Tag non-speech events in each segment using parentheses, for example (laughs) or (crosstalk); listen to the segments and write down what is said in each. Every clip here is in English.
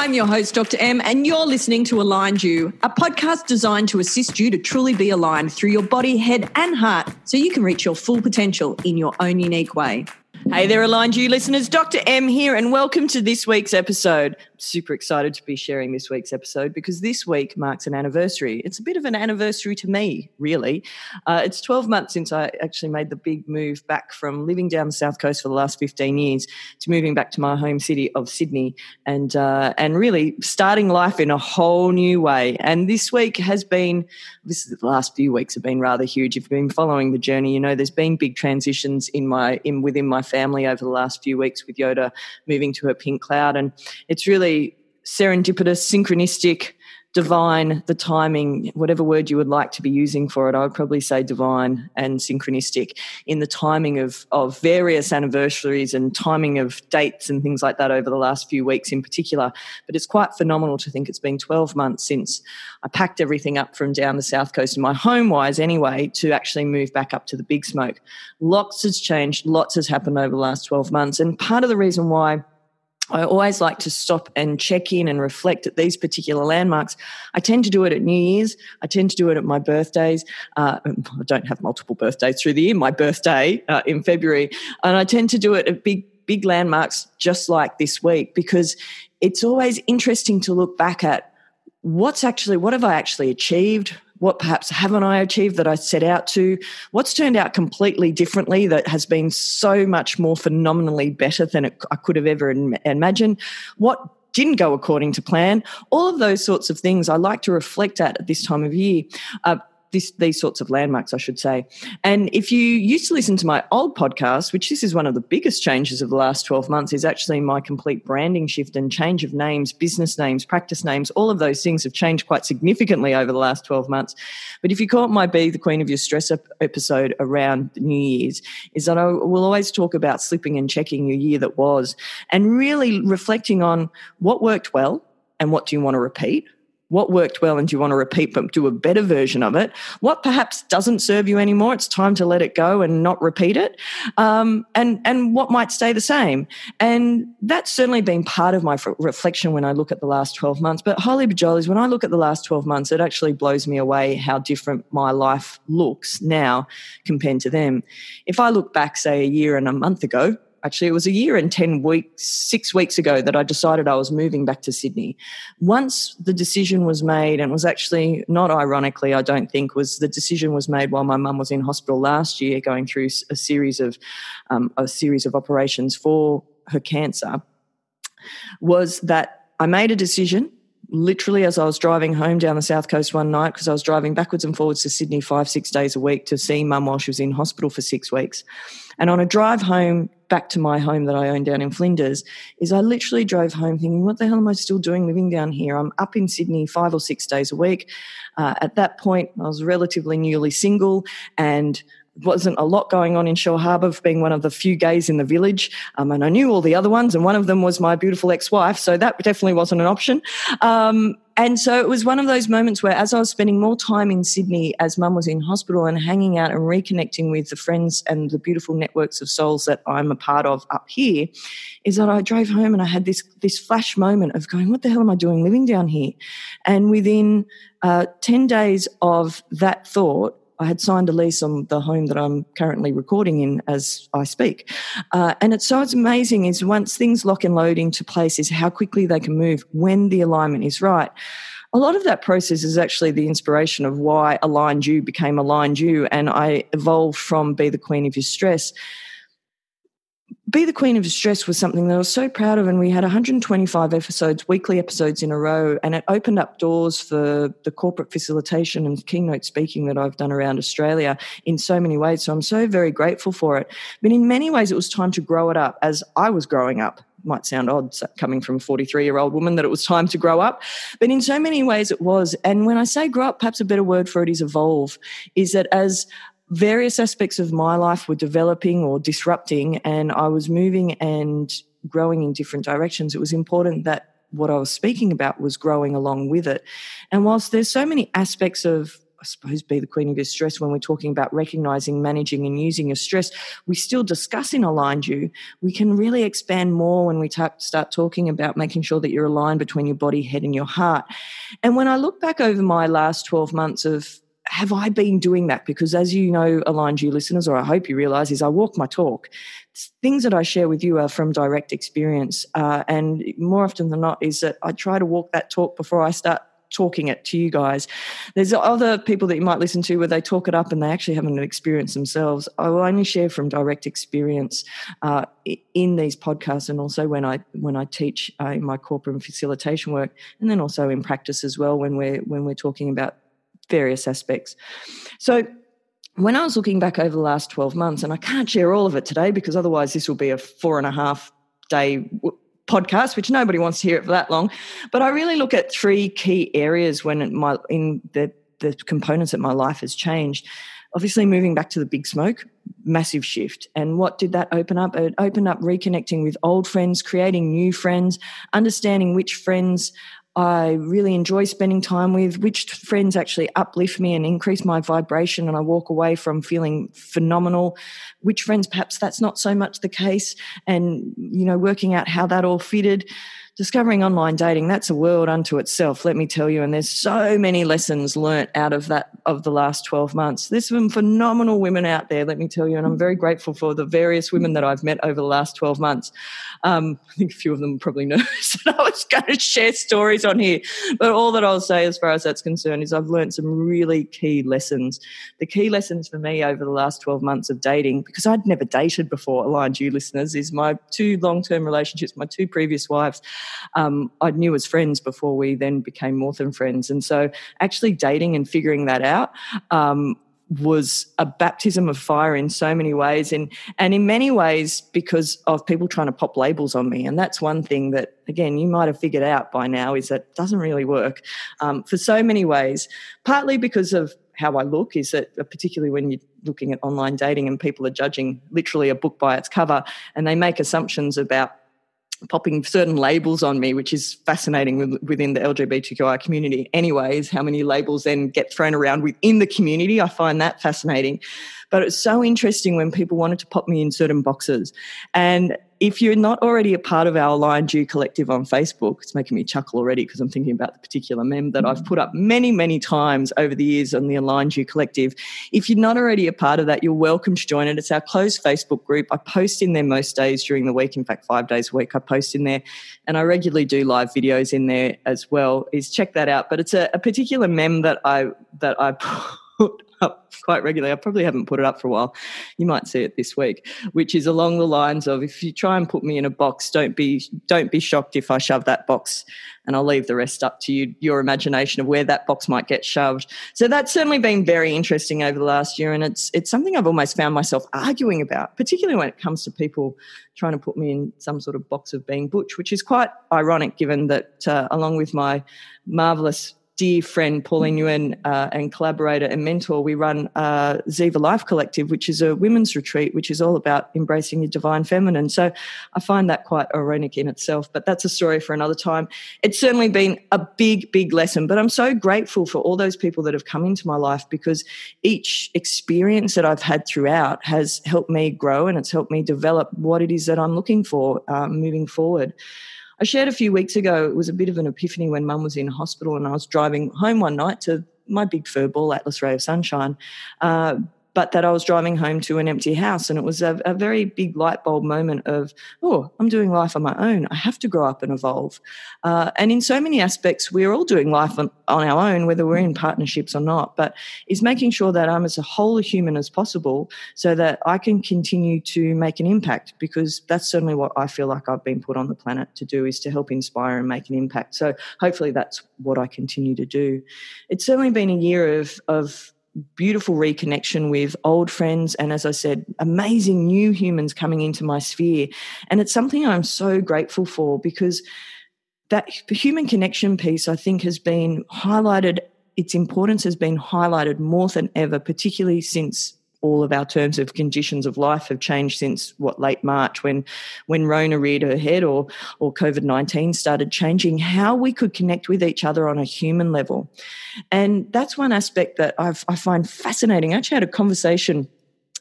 I'm your host, Dr. M, and you're listening to Aligned You, a podcast designed to assist you to truly be aligned through your body, head, and heart so you can reach your full potential in your own unique way. Hey there, Aligned You listeners. Dr. M here, and welcome to this week's episode. Super excited to be sharing this week's episode because this week marks an anniversary. It's a bit of an anniversary to me, really. Uh, it's 12 months since I actually made the big move back from living down the south coast for the last 15 years to moving back to my home city of Sydney and, uh, and really starting life in a whole new way. And this week has been, this is the last few weeks have been rather huge. If you've been following the journey, you know there's been big transitions in my in within my family over the last few weeks with Yoda moving to her pink cloud. And it's really serendipitous, synchronistic, divine, the timing, whatever word you would like to be using for it, I would probably say divine and synchronistic in the timing of, of various anniversaries and timing of dates and things like that over the last few weeks in particular. But it's quite phenomenal to think it's been 12 months since I packed everything up from down the south coast, in my home wise anyway, to actually move back up to the big smoke. Lots has changed, lots has happened over the last 12 months. And part of the reason why I always like to stop and check in and reflect at these particular landmarks. I tend to do it at New Year's. I tend to do it at my birthdays. Uh, I don't have multiple birthdays through the year. My birthday uh, in February, and I tend to do it at big big landmarks, just like this week, because it's always interesting to look back at what's actually what have I actually achieved what perhaps haven't I achieved that I set out to? What's turned out completely differently that has been so much more phenomenally better than it, I could have ever imagined? What didn't go according to plan? All of those sorts of things I like to reflect at at this time of year. Uh, this, these sorts of landmarks, I should say. And if you used to listen to my old podcast, which this is one of the biggest changes of the last 12 months, is actually my complete branding shift and change of names, business names, practice names, all of those things have changed quite significantly over the last 12 months. But if you caught my Be the Queen of Your Stress episode around New Year's, is that I will always talk about slipping and checking your year that was and really reflecting on what worked well and what do you want to repeat what worked well and do you want to repeat but do a better version of it. What perhaps doesn't serve you anymore it's time to let it go and not repeat it. Um, and and what might stay the same. And that's certainly been part of my reflection when i look at the last 12 months. But holy bajolies when i look at the last 12 months it actually blows me away how different my life looks now compared to them. If i look back say a year and a month ago actually it was a year and 10 weeks 6 weeks ago that I decided I was moving back to Sydney once the decision was made and was actually not ironically I don't think was the decision was made while my mum was in hospital last year going through a series of um, a series of operations for her cancer was that I made a decision literally as I was driving home down the south coast one night because I was driving backwards and forwards to Sydney five, six days a week to see mum while she was in hospital for six weeks. And on a drive home back to my home that I own down in Flinders, is I literally drove home thinking, what the hell am I still doing living down here? I'm up in Sydney five or six days a week. Uh, at that point, I was relatively newly single and wasn't a lot going on in Shellharbour, being one of the few gays in the village. Um, and I knew all the other ones, and one of them was my beautiful ex wife. So that definitely wasn't an option. Um, and so it was one of those moments where, as I was spending more time in Sydney as mum was in hospital and hanging out and reconnecting with the friends and the beautiful networks of souls that I'm a part of up here, is that I drove home and I had this, this flash moment of going, what the hell am I doing living down here? And within uh, 10 days of that thought, I had signed a lease on the home that I'm currently recording in as I speak. Uh, and it's so it's amazing is once things lock and load into place is how quickly they can move when the alignment is right. A lot of that process is actually the inspiration of why Aligned You became Aligned You. And I evolved from Be the Queen of Your Stress be the Queen of Stress was something that I was so proud of, and we had 125 episodes, weekly episodes in a row, and it opened up doors for the corporate facilitation and keynote speaking that I've done around Australia in so many ways. So I'm so very grateful for it. But in many ways, it was time to grow it up as I was growing up. Might sound odd coming from a 43 year old woman that it was time to grow up, but in so many ways it was. And when I say grow up, perhaps a better word for it is evolve, is that as various aspects of my life were developing or disrupting, and I was moving and growing in different directions. It was important that what I was speaking about was growing along with it. And whilst there's so many aspects of I suppose, be the queen of your stress when we're talking about recognizing, managing, and using your stress. We still discuss in Aligned You. We can really expand more when we start talking about making sure that you're aligned between your body, head, and your heart. And when I look back over my last 12 months of have I been doing that? Because as you know, aligned you listeners, or I hope you realize, is I walk my talk. Things that I share with you are from direct experience. Uh, and more often than not, is that I try to walk that talk before I start talking it to you guys. There's other people that you might listen to where they talk it up and they actually haven't experienced themselves. I will only share from direct experience uh, in these podcasts and also when I when I teach uh, in my corporate facilitation work, and then also in practice as well when we're when we're talking about various aspects. So when I was looking back over the last 12 months, and I can't share all of it today because otherwise this will be a four and a half day podcast, which nobody wants to hear it for that long. But I really look at three key areas when my in the the components that my life has changed. Obviously, moving back to the big smoke, massive shift. And what did that open up? It opened up reconnecting with old friends, creating new friends, understanding which friends I really enjoy spending time with, which friends actually uplift me and increase my vibration, and I walk away from feeling phenomenal. Which friends, perhaps that's not so much the case, and you know, working out how that all fitted discovering online dating that's a world unto itself let me tell you and there's so many lessons learnt out of that of the last 12 months. There's some phenomenal women out there let me tell you and i'm very grateful for the various women that i've met over the last 12 months. Um, i think a few of them probably (laughs) know that i was going to share stories on here but all that i'll say as far as that's concerned is i've learnt some really key lessons. The key lessons for me over the last 12 months of dating because i'd never dated before aligned you listeners is my two long-term relationships my two previous wives um, I knew as friends before we then became more than friends. And so actually dating and figuring that out um, was a baptism of fire in so many ways. And and in many ways because of people trying to pop labels on me. And that's one thing that again you might have figured out by now is that doesn't really work um, for so many ways. Partly because of how I look is that uh, particularly when you're looking at online dating and people are judging literally a book by its cover and they make assumptions about popping certain labels on me, which is fascinating within the LGBTQI community. Anyways, how many labels then get thrown around within the community? I find that fascinating. But it's so interesting when people wanted to pop me in certain boxes. And if you're not already a part of our Aligned You collective on Facebook, it's making me chuckle already because I'm thinking about the particular mem that I've put up many, many times over the years on the Aligned You collective. If you're not already a part of that, you're welcome to join it. It's our closed Facebook group. I post in there most days during the week. In fact, five days a week, I post in there and I regularly do live videos in there as well. Is check that out. But it's a, a particular mem that I, that I (laughs) put up quite regularly. I probably haven't put it up for a while. You might see it this week, which is along the lines of if you try and put me in a box, don't be don't be shocked if I shove that box and I'll leave the rest up to you, your imagination of where that box might get shoved. So that's certainly been very interesting over the last year, and it's it's something I've almost found myself arguing about, particularly when it comes to people trying to put me in some sort of box of being butch, which is quite ironic given that uh, along with my marvelous dear friend Pauline Nguyen uh, and collaborator and mentor, we run uh, Ziva Life Collective, which is a women's retreat, which is all about embracing your divine feminine. So I find that quite ironic in itself, but that's a story for another time. It's certainly been a big, big lesson, but I'm so grateful for all those people that have come into my life because each experience that I've had throughout has helped me grow and it's helped me develop what it is that I'm looking for um, moving forward. I shared a few weeks ago, it was a bit of an epiphany when mum was in hospital and I was driving home one night to my big fur ball, Atlas Ray of Sunshine. Uh, but that I was driving home to an empty house. And it was a, a, very big light bulb moment of, oh, I'm doing life on my own. I have to grow up and evolve. Uh, and in so many aspects, we're all doing life on, on, our own, whether we're in partnerships or not. But is making sure that I'm as a whole human as possible so that I can continue to make an impact because that's certainly what I feel like I've been put on the planet to do is to help inspire and make an impact. So hopefully that's what I continue to do. It's certainly been a year of, of beautiful reconnection with old friends and as i said amazing new humans coming into my sphere. And it's something i'm so grateful for because that human connection piece i think has been highlighted its importance has been highlighted more than ever particularly since all of our terms of conditions of life have changed since what late March when when Rona reared her head or or COVID nineteen started changing how we could connect with each other on a human level, and that's one aspect that I've, I find fascinating. I actually had a conversation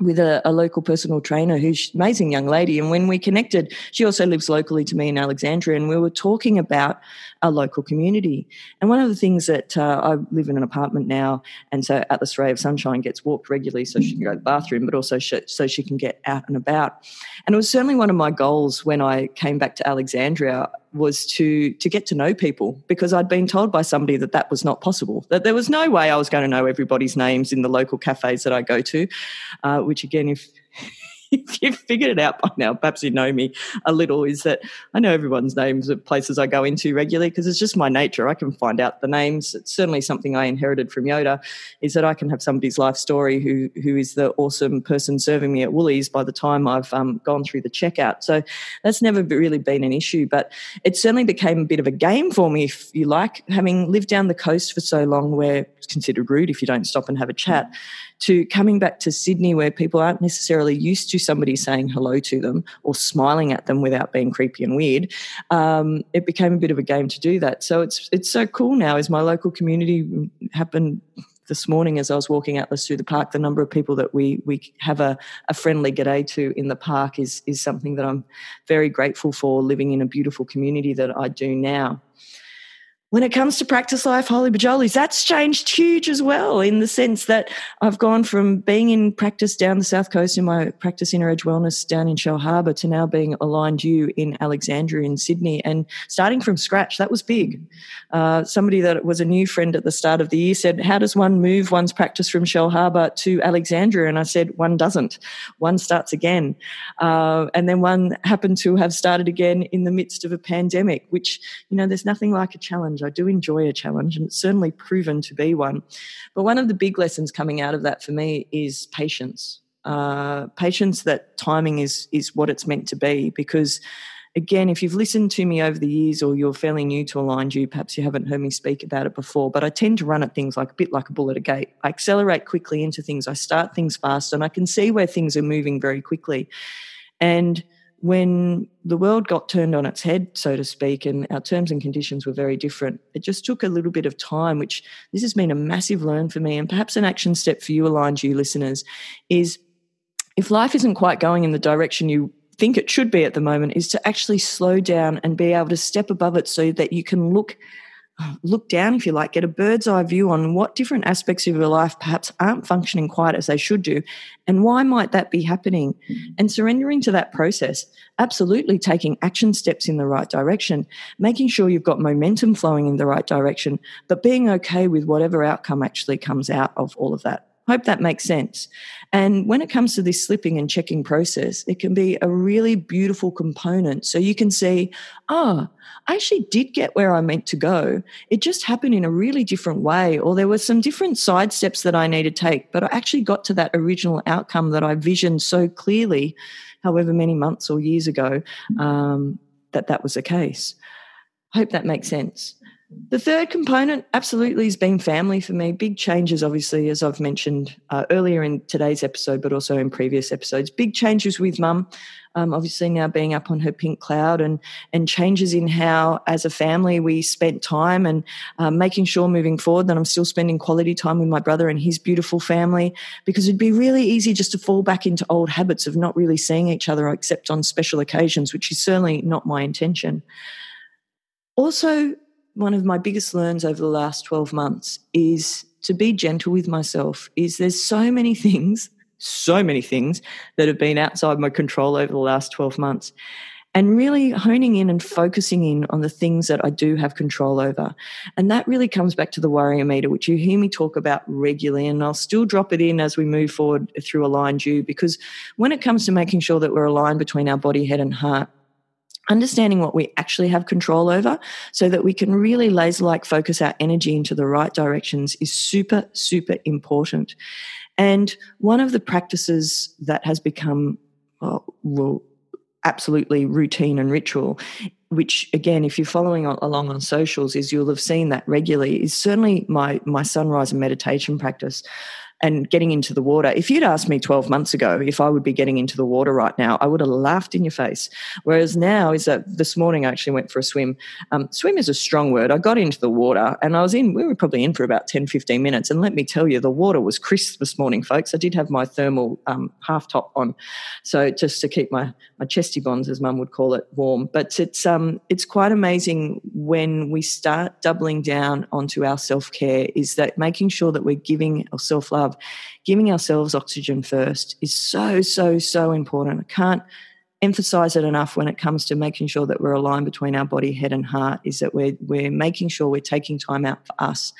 with a, a, local personal trainer who's an amazing young lady. And when we connected, she also lives locally to me in Alexandria, and we were talking about our local community. And one of the things that uh, I live in an apartment now, and so Atlas Ray of Sunshine gets walked regularly so she can go to the bathroom, but also so she can get out and about. And it was certainly one of my goals when I came back to Alexandria was to to get to know people because I'd been told by somebody that that was not possible. That there was no way I was going to know everybody's names in the local cafes that I go to. Uh, which again, if (laughs) if (laughs) you've figured it out by now, perhaps you know me a little, is that I know everyone's names of places I go into regularly because it's just my nature. I can find out the names. It's certainly something I inherited from Yoda, is that I can have somebody's life story who who is the awesome person serving me at Woolies by the time I've um, gone through the checkout. So that's never really been an issue, but it certainly became a bit of a game for me, if you like, having lived down the coast for so long, where it's considered rude if you don't stop and have a chat to coming back to Sydney where people aren't necessarily used to somebody saying hello to them or smiling at them without being creepy and weird, um, it became a bit of a game to do that. So it's it's so cool now as my local community happened this morning as I was walking Atlas through the park, the number of people that we we have a, a friendly g'day to in the park is is something that I'm very grateful for living in a beautiful community that I do now when it comes to practice life, holy bajolies, that's changed huge as well in the sense that I've gone from being in practice down the south coast in my practice inner edge wellness down in Shellharbour to now being aligned you in Alexandria in Sydney and starting from scratch. That was big. Uh, somebody that was a new friend at the start of the year said, How does one move one's practice from Shellharbour to Alexandria? And I said, One doesn't. One starts again. Uh, and then one happened to have started again in the midst of a pandemic, which, you know, there's nothing like a challenge challenge. I do enjoy a challenge, and it's certainly proven to be one. But one of the big lessons coming out of that for me is patience. Uh, patience that timing is is what it's meant to be because again, if you've listened to me over the years or you're fairly new to Aligned You, perhaps you haven't heard me speak about it before, but I tend to run at things like a bit like a bull at a gate. I accelerate quickly into things, I start things fast, and I can see where things are moving very quickly. And when the world got turned on its head, so to speak, and our terms and conditions were very different, it just took a little bit of time, which this has been a massive learn for me, and perhaps an action step for you, aligned you listeners, is if life isn't quite going in the direction you think it should be at the moment, is to actually slow down and be able to step above it so that you can look look down, if you like, get a bird's eye view on what different aspects of your life perhaps aren't functioning quite as they should do, and why might that be happening? Mm-hmm. And surrendering to that process, absolutely taking action steps in the right direction, making sure you've got momentum flowing in the right direction, but being okay with whatever outcome actually comes out of all of that. Hope that makes sense. And when it comes to this slipping and checking process, it can be a really beautiful component. So you can see, ah, oh, I actually did get where I meant to go. It just happened in a really different way, or there were some different side steps that I need to take, but I actually got to that original outcome that I visioned so clearly, however many months or years ago, um, that that was the case. Hope that makes sense. The third component absolutely has been family for me. Big changes, obviously, as I've mentioned uh, earlier in today's episode, but also in previous episodes. Big changes with mum, um, obviously now being up on her pink cloud, and and changes in how, as a family, we spent time and um, making sure moving forward that I'm still spending quality time with my brother and his beautiful family, because it'd be really easy just to fall back into old habits of not really seeing each other except on special occasions, which is certainly not my intention. Also, one of my biggest learns over the last 12 months is to be gentle with myself is there's so many things so many things that have been outside my control over the last 12 months and really honing in and focusing in on the things that I do have control over. And that really comes back to the warrior meter, which you hear me talk about regularly. And I'll still drop it in as we move forward through Aligned You, because when it comes to making sure that we're aligned between our body, head, and heart, understanding what we actually have control over so that we can really laser like focus our energy into the right directions is super, super important. And one of the practices that has become, well, absolutely routine and ritual which again if you're following along on socials is you'll have seen that regularly is certainly my my sunrise and meditation practice and getting into the water. If you'd asked me 12 months ago if I would be getting into the water right now, I would have laughed in your face. Whereas now is that this morning I actually went for a swim. Um, swim is a strong word. I got into the water and I was in, we were probably in for about 10, 15 minutes. And let me tell you, the water was crisp this morning, folks. I did have my thermal um, half top on. So just to keep my, my chesty bonds, as mum would call it, warm. But it's, um, it's quite amazing when we start doubling down onto our self care is that making sure that we're giving our self love, giving ourselves oxygen first is so, so, so important. I can't emphasize it enough when it comes to making sure that we're aligned between our body, head, and heart is that we're, we're making sure we're taking time out for us.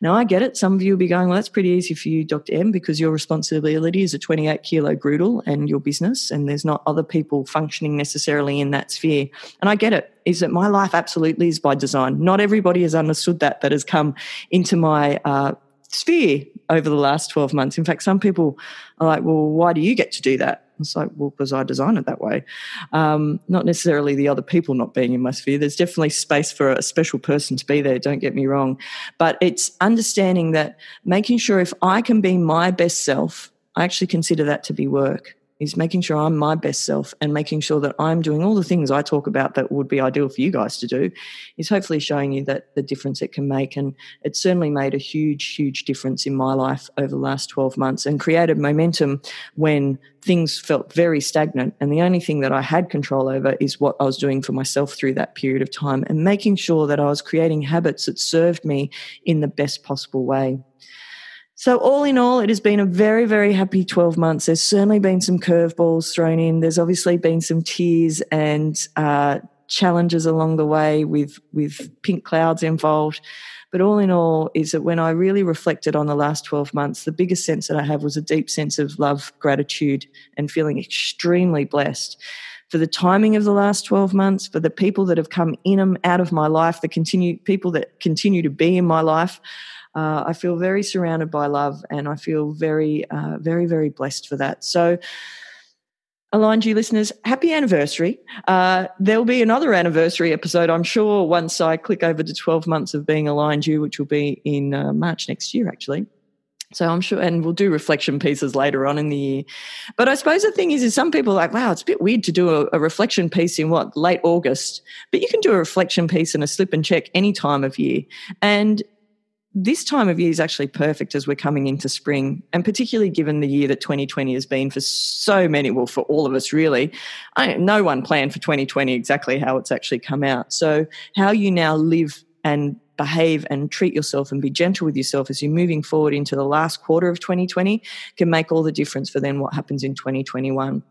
Now, I get it. Some of you will be going, well, that's pretty easy for you, Dr. M, because your responsibility is a 28 kilo groodle and your business, and there's not other people functioning necessarily in that sphere. And I get it. Is that my life absolutely is by design. Not everybody has understood that, that has come into my uh, sphere over the last 12 months. In fact, some people are like, well, why do you get to do that? It's like, well, because I design it that way. Um, not necessarily the other people not being in my sphere. There's definitely space for a special person to be there, don't get me wrong. But it's understanding that making sure if I can be my best self, I actually consider that to be work is making sure I'm my best self and making sure that I'm doing all the things I talk about that would be ideal for you guys to do is hopefully showing you that the difference it can make. And it certainly made a huge, huge difference in my life over the last 12 months and created momentum when things felt very stagnant. And the only thing that I had control over is what I was doing for myself through that period of time and making sure that I was creating habits that served me in the best possible way. So, all in all, it has been a very, very happy 12 months. There's certainly been some curveballs thrown in. There's obviously been some tears and uh, challenges along the way with, with pink clouds involved. But all in all, is that when I really reflected on the last 12 months, the biggest sense that I have was a deep sense of love, gratitude, and feeling extremely blessed for the timing of the last 12 months, for the people that have come in and out of my life, the continue, people that continue to be in my life uh, I feel very surrounded by love and I feel very, uh, very, very blessed for that. So, Aligned You listeners, happy anniversary. Uh, there'll be another anniversary episode, I'm sure, once I click over to 12 months of being Aligned You, which will be in uh, March next year, actually. So I'm sure, and we'll do reflection pieces later on in the year. But I suppose the thing is, is some people are like, wow, it's a bit weird to do a, a, reflection piece in what late August, but you can do a reflection piece and a slip and check any time of year. And this time of year is actually perfect as we're coming into spring, and particularly given the year that 2020 has been for so many, well, for all of us really. I, no one planned for 2020 exactly how it's actually come out. So, how you now live and behave and treat yourself and be gentle with yourself as you're moving forward into the last quarter of 2020 can make all the difference for then what happens in 2021.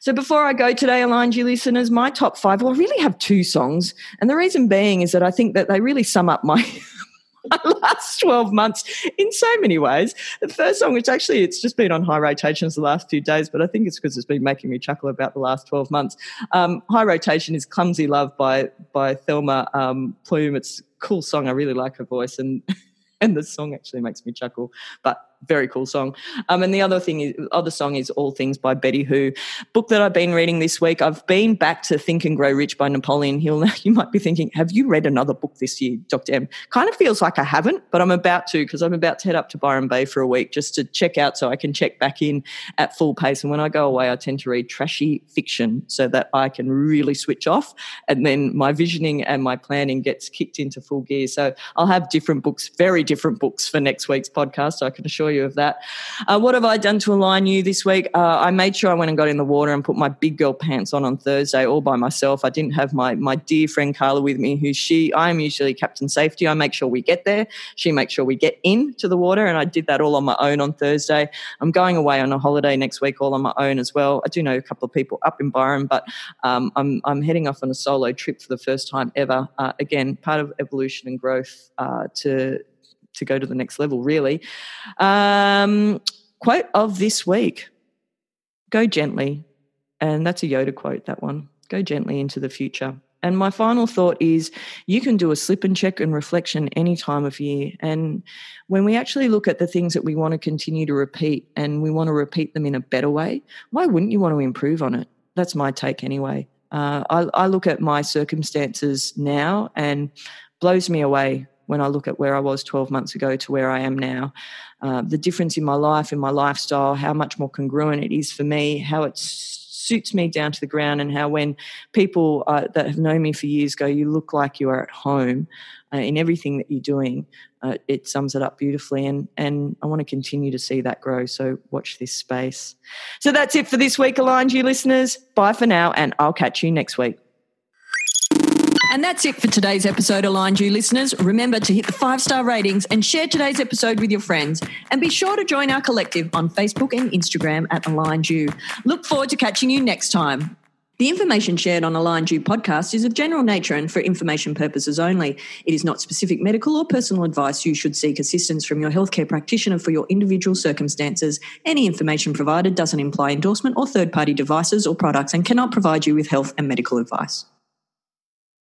So before I go today, Aligned You listeners, my top five, well, I really have two songs. And the reason being is that I think that they really sum up my (laughs) (laughs) last 12 months in so many ways. The first song, which actually it's just been on high rotations the last few days, but I think it's because it's been making me chuckle about the last 12 months. Um, high rotation is Clumsy Love by, by Thelma um, Plum. It's a cool song. I really like her voice and, (laughs) and the song actually makes me chuckle. But very cool song. Um, and the other thing is, other song is All Things by Betty Who. Book that I've been reading this week. I've been back to Think and Grow Rich by Napoleon Hill. (laughs) Now you might be thinking, have you read another book this year, Dr. M? Kind of feels like I haven't, but I'm about to because I'm about to head up to Byron Bay for a week just to check out so I can check back in at full pace. And when I go away, I tend to read trashy fiction so that I can really switch off. And then my visioning and my planning gets kicked into full gear. So I'll have different books, very different books for next week's podcast. I can assure you of that. Uh, what have I done to align you this week? Uh, I made sure I went and got in the water and put my big girl pants on on Thursday all by myself. I didn't have my my dear friend Carla with me, who she I am usually captain safety. I make sure we get there. She makes sure we get into the water, and I did that all on my own on Thursday. I'm going away on a holiday next week all on my own as well. I do know a couple of people up in Byron, but um, I'm I'm heading off on a solo trip for the first time ever. Uh, again, part of evolution and growth uh, to to go to the next level, really. Um, quote of this week go gently. And that's a Yoda quote, that one. Go gently into the future. And my final thought is you can do a slip and check and reflection any time of year. And when we actually look at the things that we want to continue to repeat and we want to repeat them in a better way, why wouldn't you want to improve on it? That's my take anyway. Uh, I, I look at my circumstances now and blows me away when I look at where I was 12 months ago to where I am now. Uh, the difference in my life, in my lifestyle, how much more congruent it is for me, how it suits me down to the ground, and how when people uh, that have known me for years go, You look like you are at home uh, in everything that you're doing, uh, it sums it up beautifully. And, and I want to continue to see that grow. So watch this space. So that's it for this week, Aligned You listeners. Bye for now, and I'll catch you next week. And that's it for today's episode, Aligned You listeners. Remember to hit the five star ratings and share today's episode with your friends. And be sure to join our collective on Facebook and Instagram at Aligned You. Look forward to catching you next time. The information shared on Aligned You podcast is of general nature and for information purposes only. It is not specific medical or personal advice. You should seek assistance from your healthcare practitioner for your individual circumstances. Any information provided doesn't imply endorsement or third party devices or products and cannot provide you with health and medical advice.